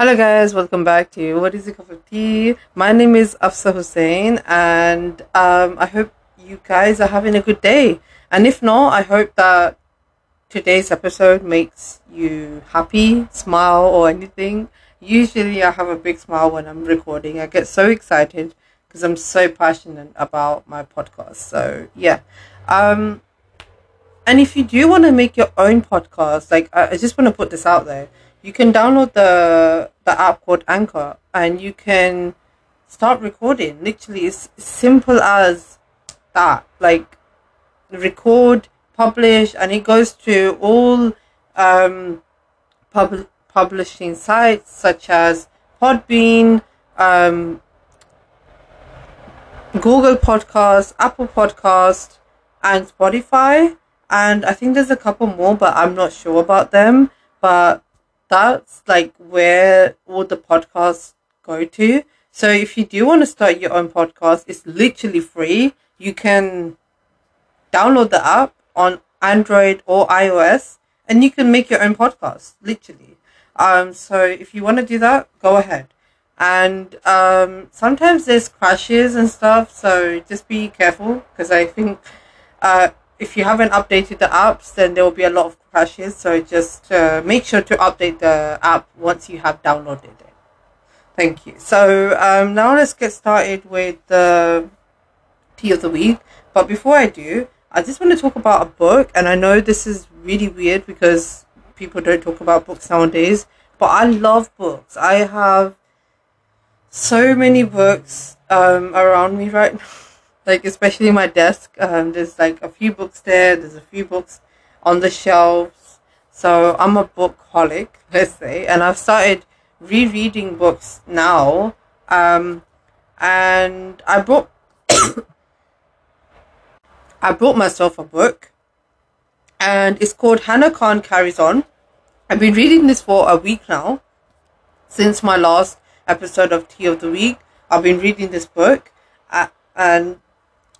Hello, guys, welcome back to What is a Cup of Tea? My name is Afsa Hussein, and um, I hope you guys are having a good day. And if not, I hope that today's episode makes you happy, smile, or anything. Usually, I have a big smile when I'm recording. I get so excited because I'm so passionate about my podcast. So, yeah. Um, and if you do want to make your own podcast, like I, I just want to put this out there, you can download the the app called Anchor, and you can start recording. Literally, it's simple as that. Like record, publish, and it goes to all um, pub- publishing sites such as Podbean, um, Google Podcast, Apple Podcast, and Spotify. And I think there's a couple more, but I'm not sure about them. But that's like where all the podcasts go to. So if you do want to start your own podcast, it's literally free. You can download the app on Android or iOS and you can make your own podcast, literally. Um, so if you want to do that, go ahead. And um, sometimes there's crashes and stuff, so just be careful because I think uh, if you haven't updated the apps, then there will be a lot of crashes. So just uh, make sure to update the app once you have downloaded it. Thank you. So um, now let's get started with the tea of the week. But before I do, I just want to talk about a book. And I know this is really weird because people don't talk about books nowadays. But I love books. I have so many books um, around me right now like especially my desk. Um, there's like a few books there. There's a few books on the shelves. So I'm a bookaholic, let's say, and I've started rereading books now. Um, and I bought I bought myself a book, and it's called Hana Khan Carries On. I've been reading this for a week now, since my last episode of Tea of the Week. I've been reading this book, uh, and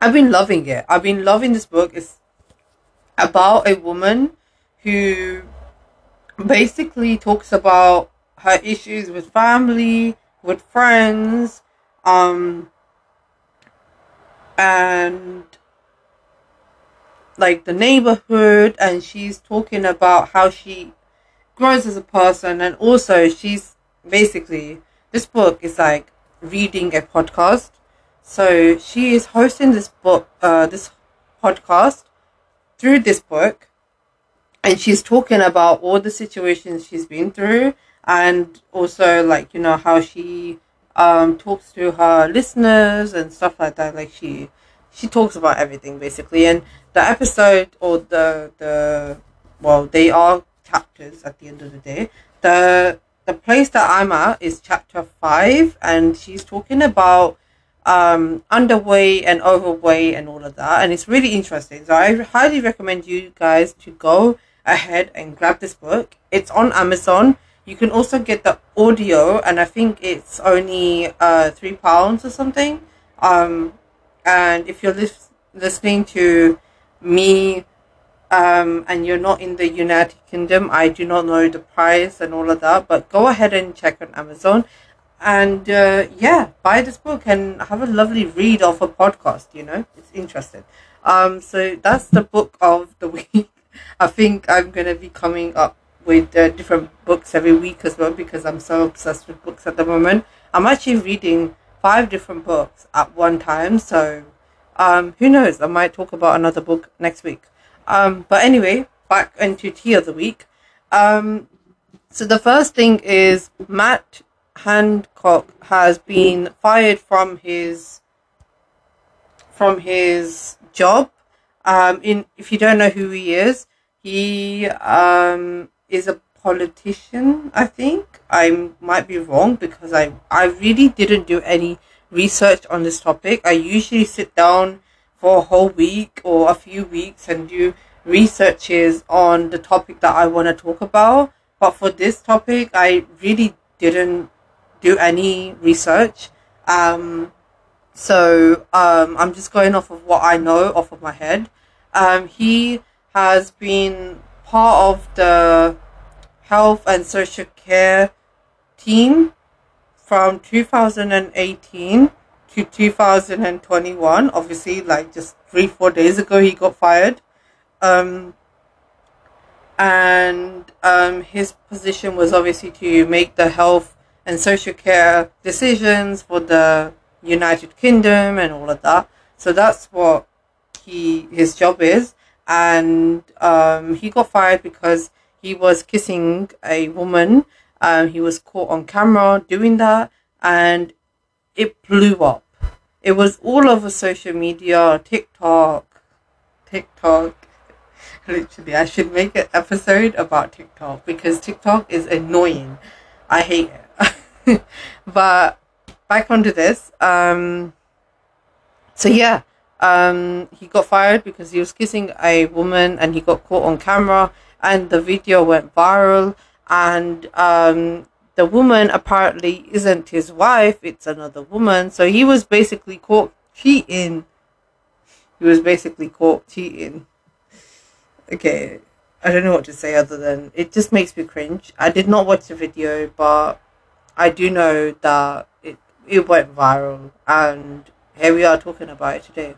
I've been loving it. I've been loving this book. It's about a woman who basically talks about her issues with family, with friends, um, and like the neighborhood, and she's talking about how she grows as a person, and also she's basically this book is like reading a podcast so she is hosting this book, uh, this podcast through this book, and she's talking about all the situations she's been through, and also like you know how she um, talks to her listeners and stuff like that. Like she she talks about everything basically, and the episode or the the well they are chapters at the end of the day. The the place that I'm at is chapter five, and she's talking about um, underweight and overweight and all of that. And it's really interesting. So I highly recommend you guys to go ahead and grab this book. It's on Amazon. You can also get the audio, and I think it's only uh, three pounds or something. Um, and if you're lis- listening to me um, and you're not in the United Kingdom, I do not know the price and all of that, but go ahead and check on Amazon and uh, yeah, buy this book and have a lovely read of a podcast. You know, it's interesting. Um, so that's the book of the week. I think I'm gonna be coming up with uh, different books every week as well because I'm so obsessed with books at the moment. I'm actually reading five different books at one time, so um, who knows? I might talk about another book next week. Um, but anyway, back into tea of the week. Um, so the first thing is Matt Hancock has been fired from his from his job. Um, in if you don't know who he is, he um, is a politician. I think I might be wrong because I I really didn't do any research on this topic. I usually sit down for a whole week or a few weeks and do researches on the topic that I want to talk about. But for this topic, I really didn't do any research. Um, so um, I'm just going off of what I know off of my head. Um, he has been part of the health and social care team from 2018 to 2021. Obviously, like just three, four days ago, he got fired. Um, and um, his position was obviously to make the health and social care decisions for the United Kingdom and all of that. So that's what he his job is, and um, he got fired because he was kissing a woman. Um, he was caught on camera doing that, and it blew up. It was all over social media, TikTok, TikTok, Literally, I should make an episode about TikTok because TikTok is annoying. I hate it. but back onto this. Um, so yeah, um, he got fired because he was kissing a woman and he got caught on camera, and the video went viral. And um, the woman apparently isn't his wife; it's another woman. So he was basically caught cheating. He was basically caught cheating okay, I don't know what to say other than it just makes me cringe. I did not watch the video, but I do know that it it went viral, and here we are talking about it today.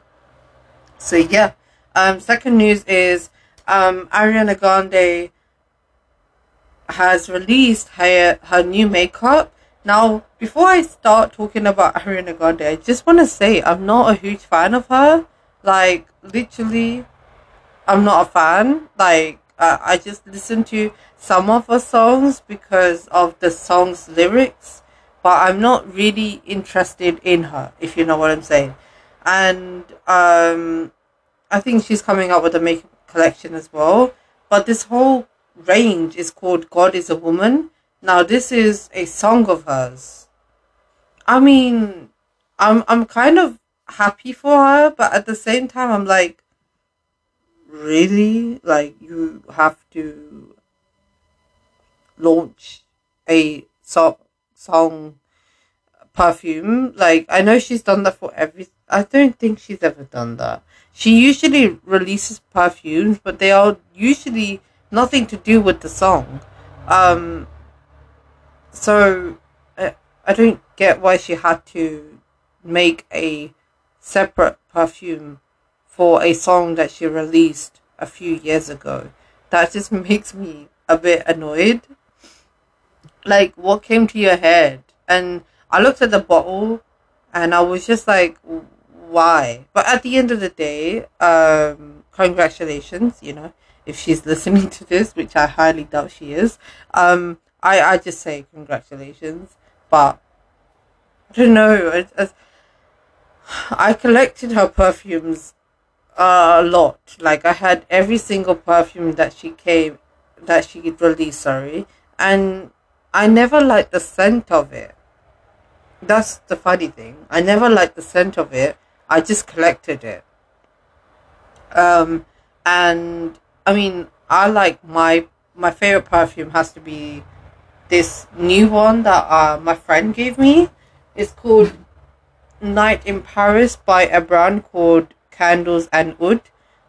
So yeah, um, second news is um, Ariana Grande has released her her new makeup. Now, before I start talking about Ariana Grande, I just want to say I'm not a huge fan of her. Like literally, I'm not a fan. Like uh, I just listen to some of her songs because of the song's lyrics, but I'm not really interested in her. If you know what I'm saying, and um, I think she's coming up with a makeup collection as well. But this whole range is called God is a Woman. Now this is a song of hers. I mean, I'm I'm kind of happy for her, but at the same time I'm like really like you have to launch a so- song perfume. Like i know she's done that for every i don't think she's ever done that. She usually releases perfumes but they are usually nothing to do with the song. Um so I, I don't get why she had to make a separate perfume for a song that she released a few years ago. That just makes me a bit annoyed. Like, what came to your head? And I looked at the bottle and I was just like, why? But at the end of the day, um, congratulations, you know, if she's listening to this, which I highly doubt she is. Um, I, I just say congratulations. But I don't know. I collected her perfumes a lot. Like I had every single perfume that she came that she released, sorry, and I never liked the scent of it. That's the funny thing. I never liked the scent of it. I just collected it. Um, and I mean, I like my my favorite perfume has to be this new one that uh, my friend gave me. It's called Night in Paris by a brand called candles and wood.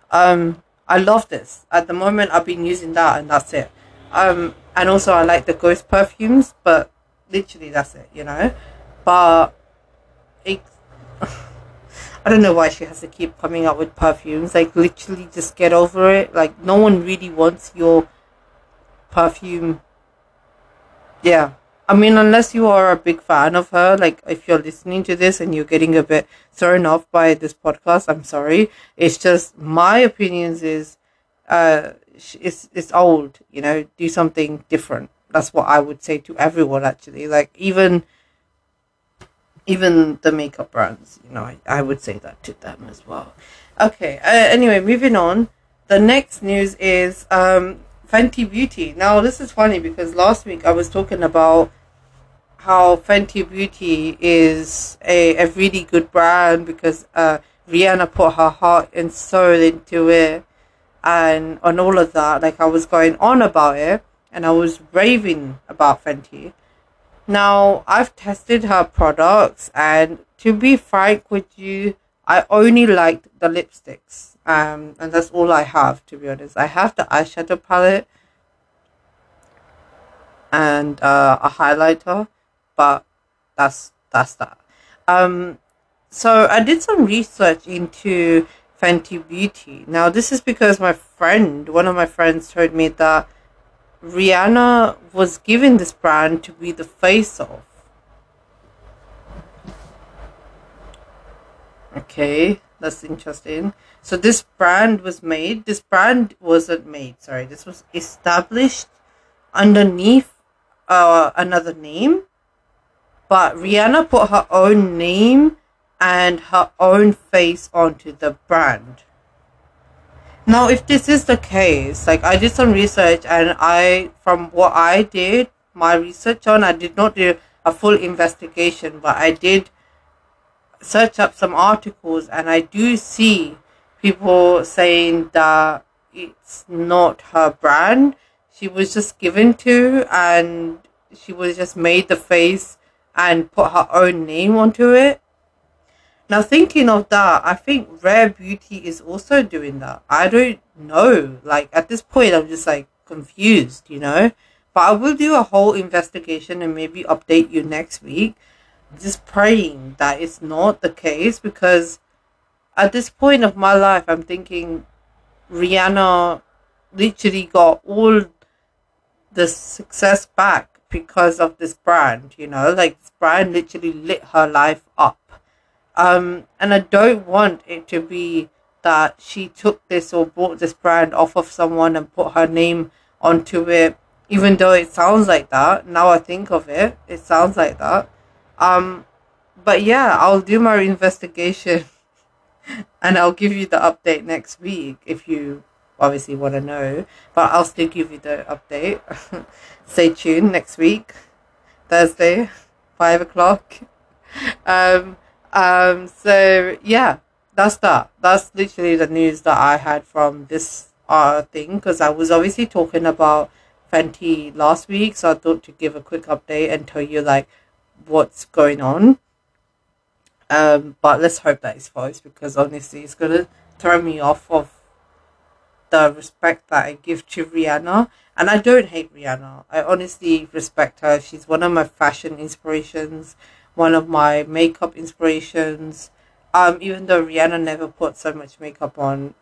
Um, I love this. At the moment, I've been using that, and that's it. Um, and also I like the ghost perfumes, but literally that's it, you know. But it, I don't know why she has to keep coming up with perfumes. Like literally, just get over it. Like no one really wants your perfume. Yeah, I mean, unless you are a big fan of her, like if you're listening to this and you're getting a bit thrown off by this podcast, I'm sorry. It's just my opinions is, uh, it's it's old. You know, do something different. That's what I would say to everyone. Actually, like even even the makeup brands, you know, I, I would say that to them as well. Okay. Uh, anyway, moving on. The next news is um, Fenty Beauty. Now, this is funny because last week I was talking about how Fenty Beauty is a, a really good brand because uh, Rihanna put her heart and soul into it and on all of that. Like I was going on about it and I was raving about Fenty. Now I've tested her products and to be frank with you, I only liked the lipsticks. Um, and that's all I have to be honest. I have the eyeshadow palette, and uh, a highlighter, but that's that's that. Um, so I did some research into Fenty Beauty. Now this is because my friend, one of my friends, told me that Rihanna was given this brand to be the face of. Okay, that's interesting. So this brand was made. This brand wasn't made. Sorry, this was established underneath uh, another name, but Rihanna put her own name and her own face onto the brand. Now, if this is the case, like I did some research and I, from what I did, my research on, I did not do a full investigation, but I did search up some articles and I do see people saying that it's not her brand. She was just given to and she was just made the face and put her own name onto it. Now, thinking of that, I think Rare Beauty is also doing that. I don't know. Like, at this point, I'm just like confused, you know? But I will do a whole investigation and maybe update you next week. Just praying that it's not the case because at this point of my life, I'm thinking Rihanna literally got all the success back because of this brand, you know? Like, this brand literally lit her life up um, and I don't want it to be that she took this or bought this brand off of someone and put her name onto it, even though it sounds like that. Now I think of it, it sounds like that. Um, but yeah, I'll do my investigation and I'll give you the update next week if you obviously want to know. But I'll still give you the update. Stay tuned next week, Thursday, five o'clock. Um, um, so yeah, that's that. That's literally the news that I had from this uh thing because I was obviously talking about Fenty last week, so I thought to give a quick update and tell you like what's going on. Um, but let's hope that is false because honestly, it's gonna throw me off of the respect that I give to Rihanna. And I don't hate Rihanna. I honestly respect her. She's one of my fashion inspirations one of my makeup inspirations. Um, even though Rihanna never put so much makeup on,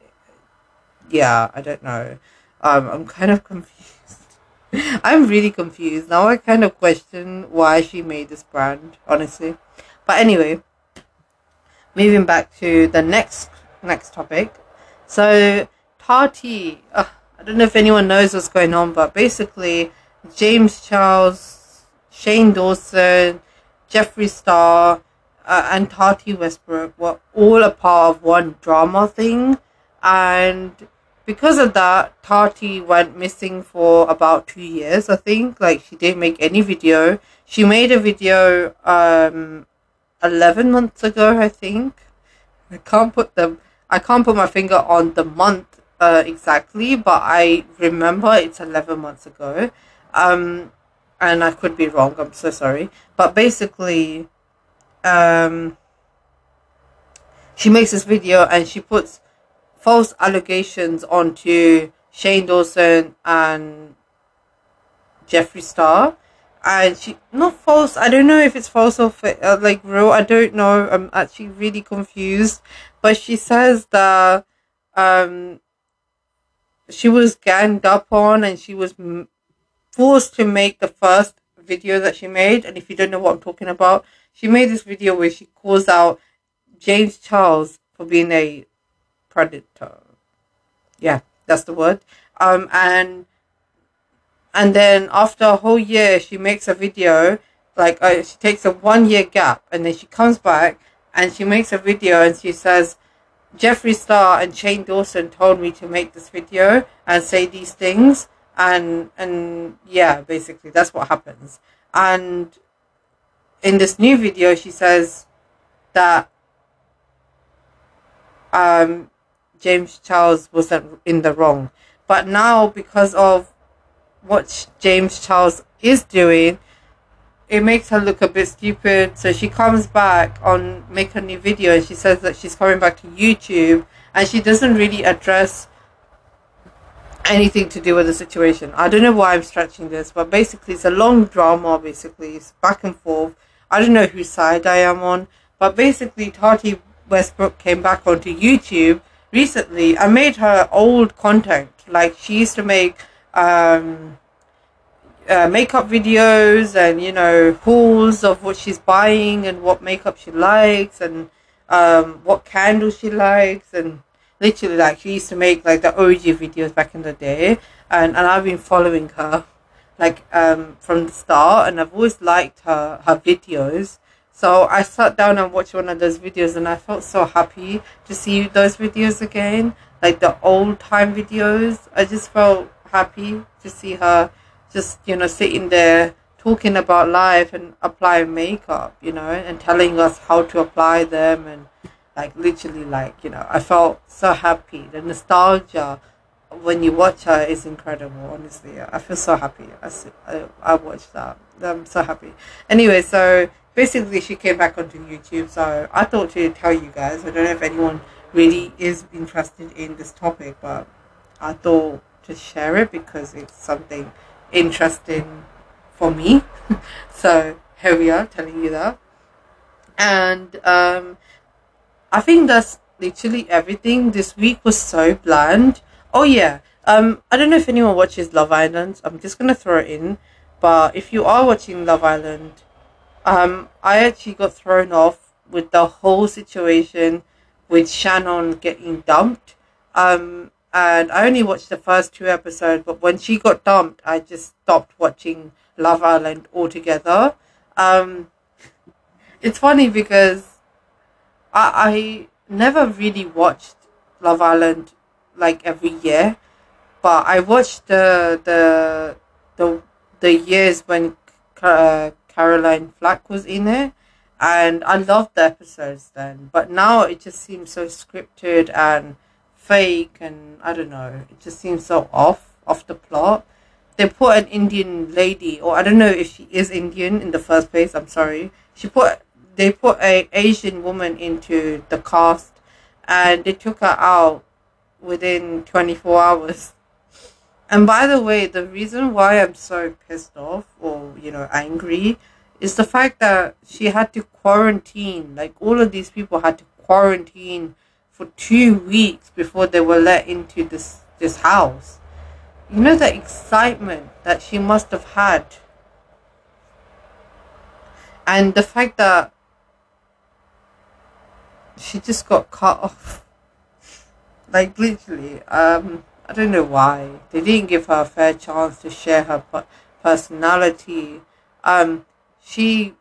yeah, I don't know. Um, I'm kind of confused. I'm really confused now. I kind of question why she made this brand, honestly. But anyway, moving back to the next next topic. So Uh, I don't know if anyone knows what's going on, but basically, James Charles, Shane Dawson, Jeffree Star, uh, and Tati Westbrook were all a part of one drama thing. And because of that, Tati went missing for about two years, I think. Like, she didn't make any video. She made a video um, 11 months ago, I think. I can't put the I can't put my finger on the month uh, exactly, but I remember it's 11 months ago. Um, and I could be wrong. I'm so sorry, but basically, um, she makes this video and she puts false allegations onto Shane Dawson and Jeffree Star. And she not false. I don't know if it's false or uh, like real. I don't know. I'm actually really confused. But she says that um, she was ganged up on and she was forced to make the first video that she made. And if you don't know what I'm talking about, she made this video where she calls out James Charles for being a predator. Yeah, that's the word. Um, and and then after a whole year, she makes a video. Like uh, she takes a one year gap, and then she comes back and she makes a video, and she says, Jeffree Star and Shane Dawson told me to make this video and say these things and and yeah basically that's what happens. And in this new video she says that um james charles wasn't in the wrong. But now because of what james charles is doing it makes her look a bit stupid so she comes back on make a new video and she says that she's coming back to youtube and she doesn't really address anything to do with the situation. I don't know why I'm stretching this, but basically it's a long drama. Basically, it's back and forth. I don't know whose side I am on, but basically Tati Westbrook came back onto YouTube recently. I made her old content. Like she used to make um, uh, makeup videos and you know hauls of what she's buying and what makeup she likes and um, what candles she likes and literally like she used to make like the OG videos back in the day. And, and I've been following her like um, from the start and I've always liked her her videos. So I sat down and watched one of those videos and I felt so happy to see those videos again. Like the old time videos. I just felt happy to see her just you know sitting there talking about life and applying makeup you know and telling us how to apply them and like literally like you know i felt so happy. The nostalgia when you watch her is incredible honestly. I feel so happy. I, I, I watched that. I'm so happy. Anyway so basically she came back onto youtube. So i thought to tell you guys i don't know if anyone really is interested in this topic but i thought to share it because it's something interesting for me so here we are telling you that and um I think that's literally everything. This week was so bland. Oh yeah. Um, I don't know if anyone watches Love Island. I'm just gonna throw it in. But if you are watching Love Island, um, I actually got thrown off with the whole situation with Shannon getting dumped. Um, and I only watched the first two episodes, but when she got dumped, I just stopped watching Love Island altogether. Um, it's funny because I, I never really watched Love Island like every year, but I watched the the the the years when uh, Caroline Flack was in it, and I loved the episodes then. But now it just seems so scripted and fake, and I don't know. It just seems so off off the plot. They put an Indian lady, or I don't know if she is Indian in the first place. I'm sorry. She put they put a Asian woman into the cast and they took her out within 24 hours. And by the way, the reason why I'm so pissed off or, you know, angry is the fact that she had to quarantine. Like, all of these people had to quarantine for two weeks before they were let into this, this house. You know, the excitement that she must have had. And the fact that she just got cut off. Like literally, um, I don't know why they didn't give her a fair chance to share her personality. Um, she,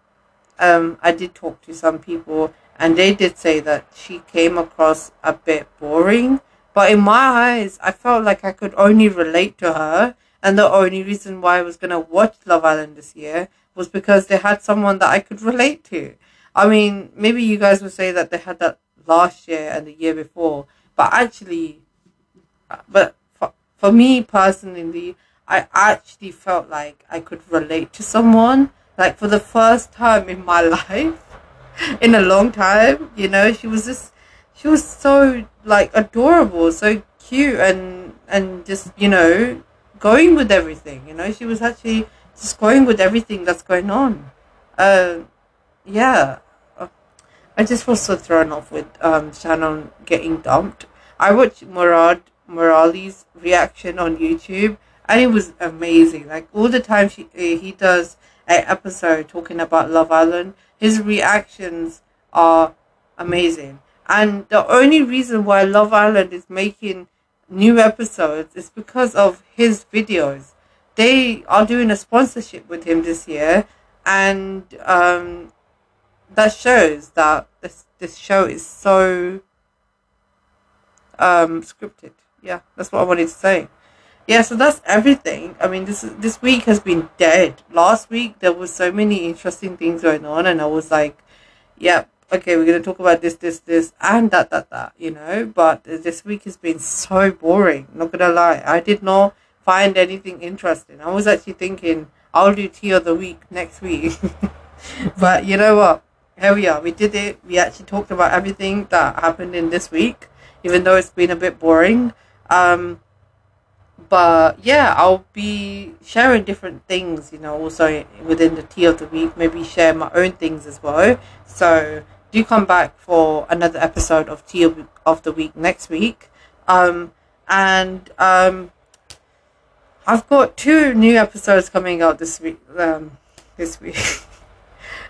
um, I did talk to some people, and they did say that she came across a bit boring. But in my eyes, I felt like I could only relate to her, and the only reason why I was gonna watch Love Island this year was because they had someone that I could relate to. I mean, maybe you guys would say that they had that last year and the year before, but actually, but for, for me personally, I actually felt like I could relate to someone. Like for the first time in my life, in a long time, you know, she was just, she was so like adorable, so cute, and and just you know, going with everything. You know, she was actually just going with everything that's going on. Uh, yeah, I just was so thrown off with um, Shannon getting dumped. I watched Murad Merali's reaction on YouTube, and it was amazing. Like all the time she he does episode talking about Love Island, his reactions are amazing. And the only reason why Love Island is making new episodes is because of his videos. They are doing a sponsorship with him this year, and um, that shows that this this show is so um scripted. Yeah, that's what I wanted to say. Yeah, so that's everything. I mean, this this week has been dead. Last week there was so many interesting things going on, and I was like, "Yeah, okay, we're gonna talk about this, this, this, and that, that, that." You know, but this week has been so boring. Not gonna lie, I did not find anything interesting. I was actually thinking I'll do tea of the week next week, but you know what? here we are. We did it. We actually talked about everything that happened in this week, even though it's been a bit boring. Um, but yeah, I'll be sharing different things, you know, also within the tea of the week, maybe share my own things as well. So do come back for another episode of tea of the week next week. Um, and um, I've got two new episodes coming out this week. Um, this week.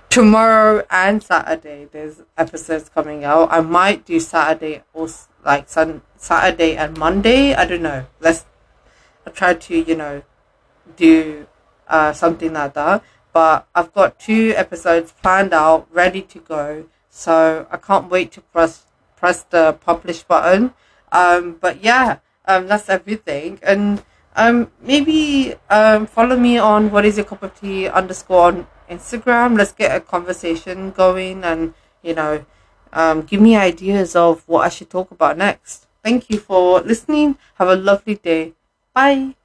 Tomorrow and Saturday, there's episodes coming out. I might do Saturday or like sun Saturday and Monday. I don't know. Let's I try to, you know, do uh, something like that. But I've got two episodes planned out, ready to go. So I can't wait to press press the publish button. Um, but yeah, um, that's everything. And um, maybe um, follow me on what is your cup of tea underscore on Instagram. Let's get a conversation going, and you know, um, give me ideas of what I should talk about next. Thank you for listening. Have a lovely day. Bye.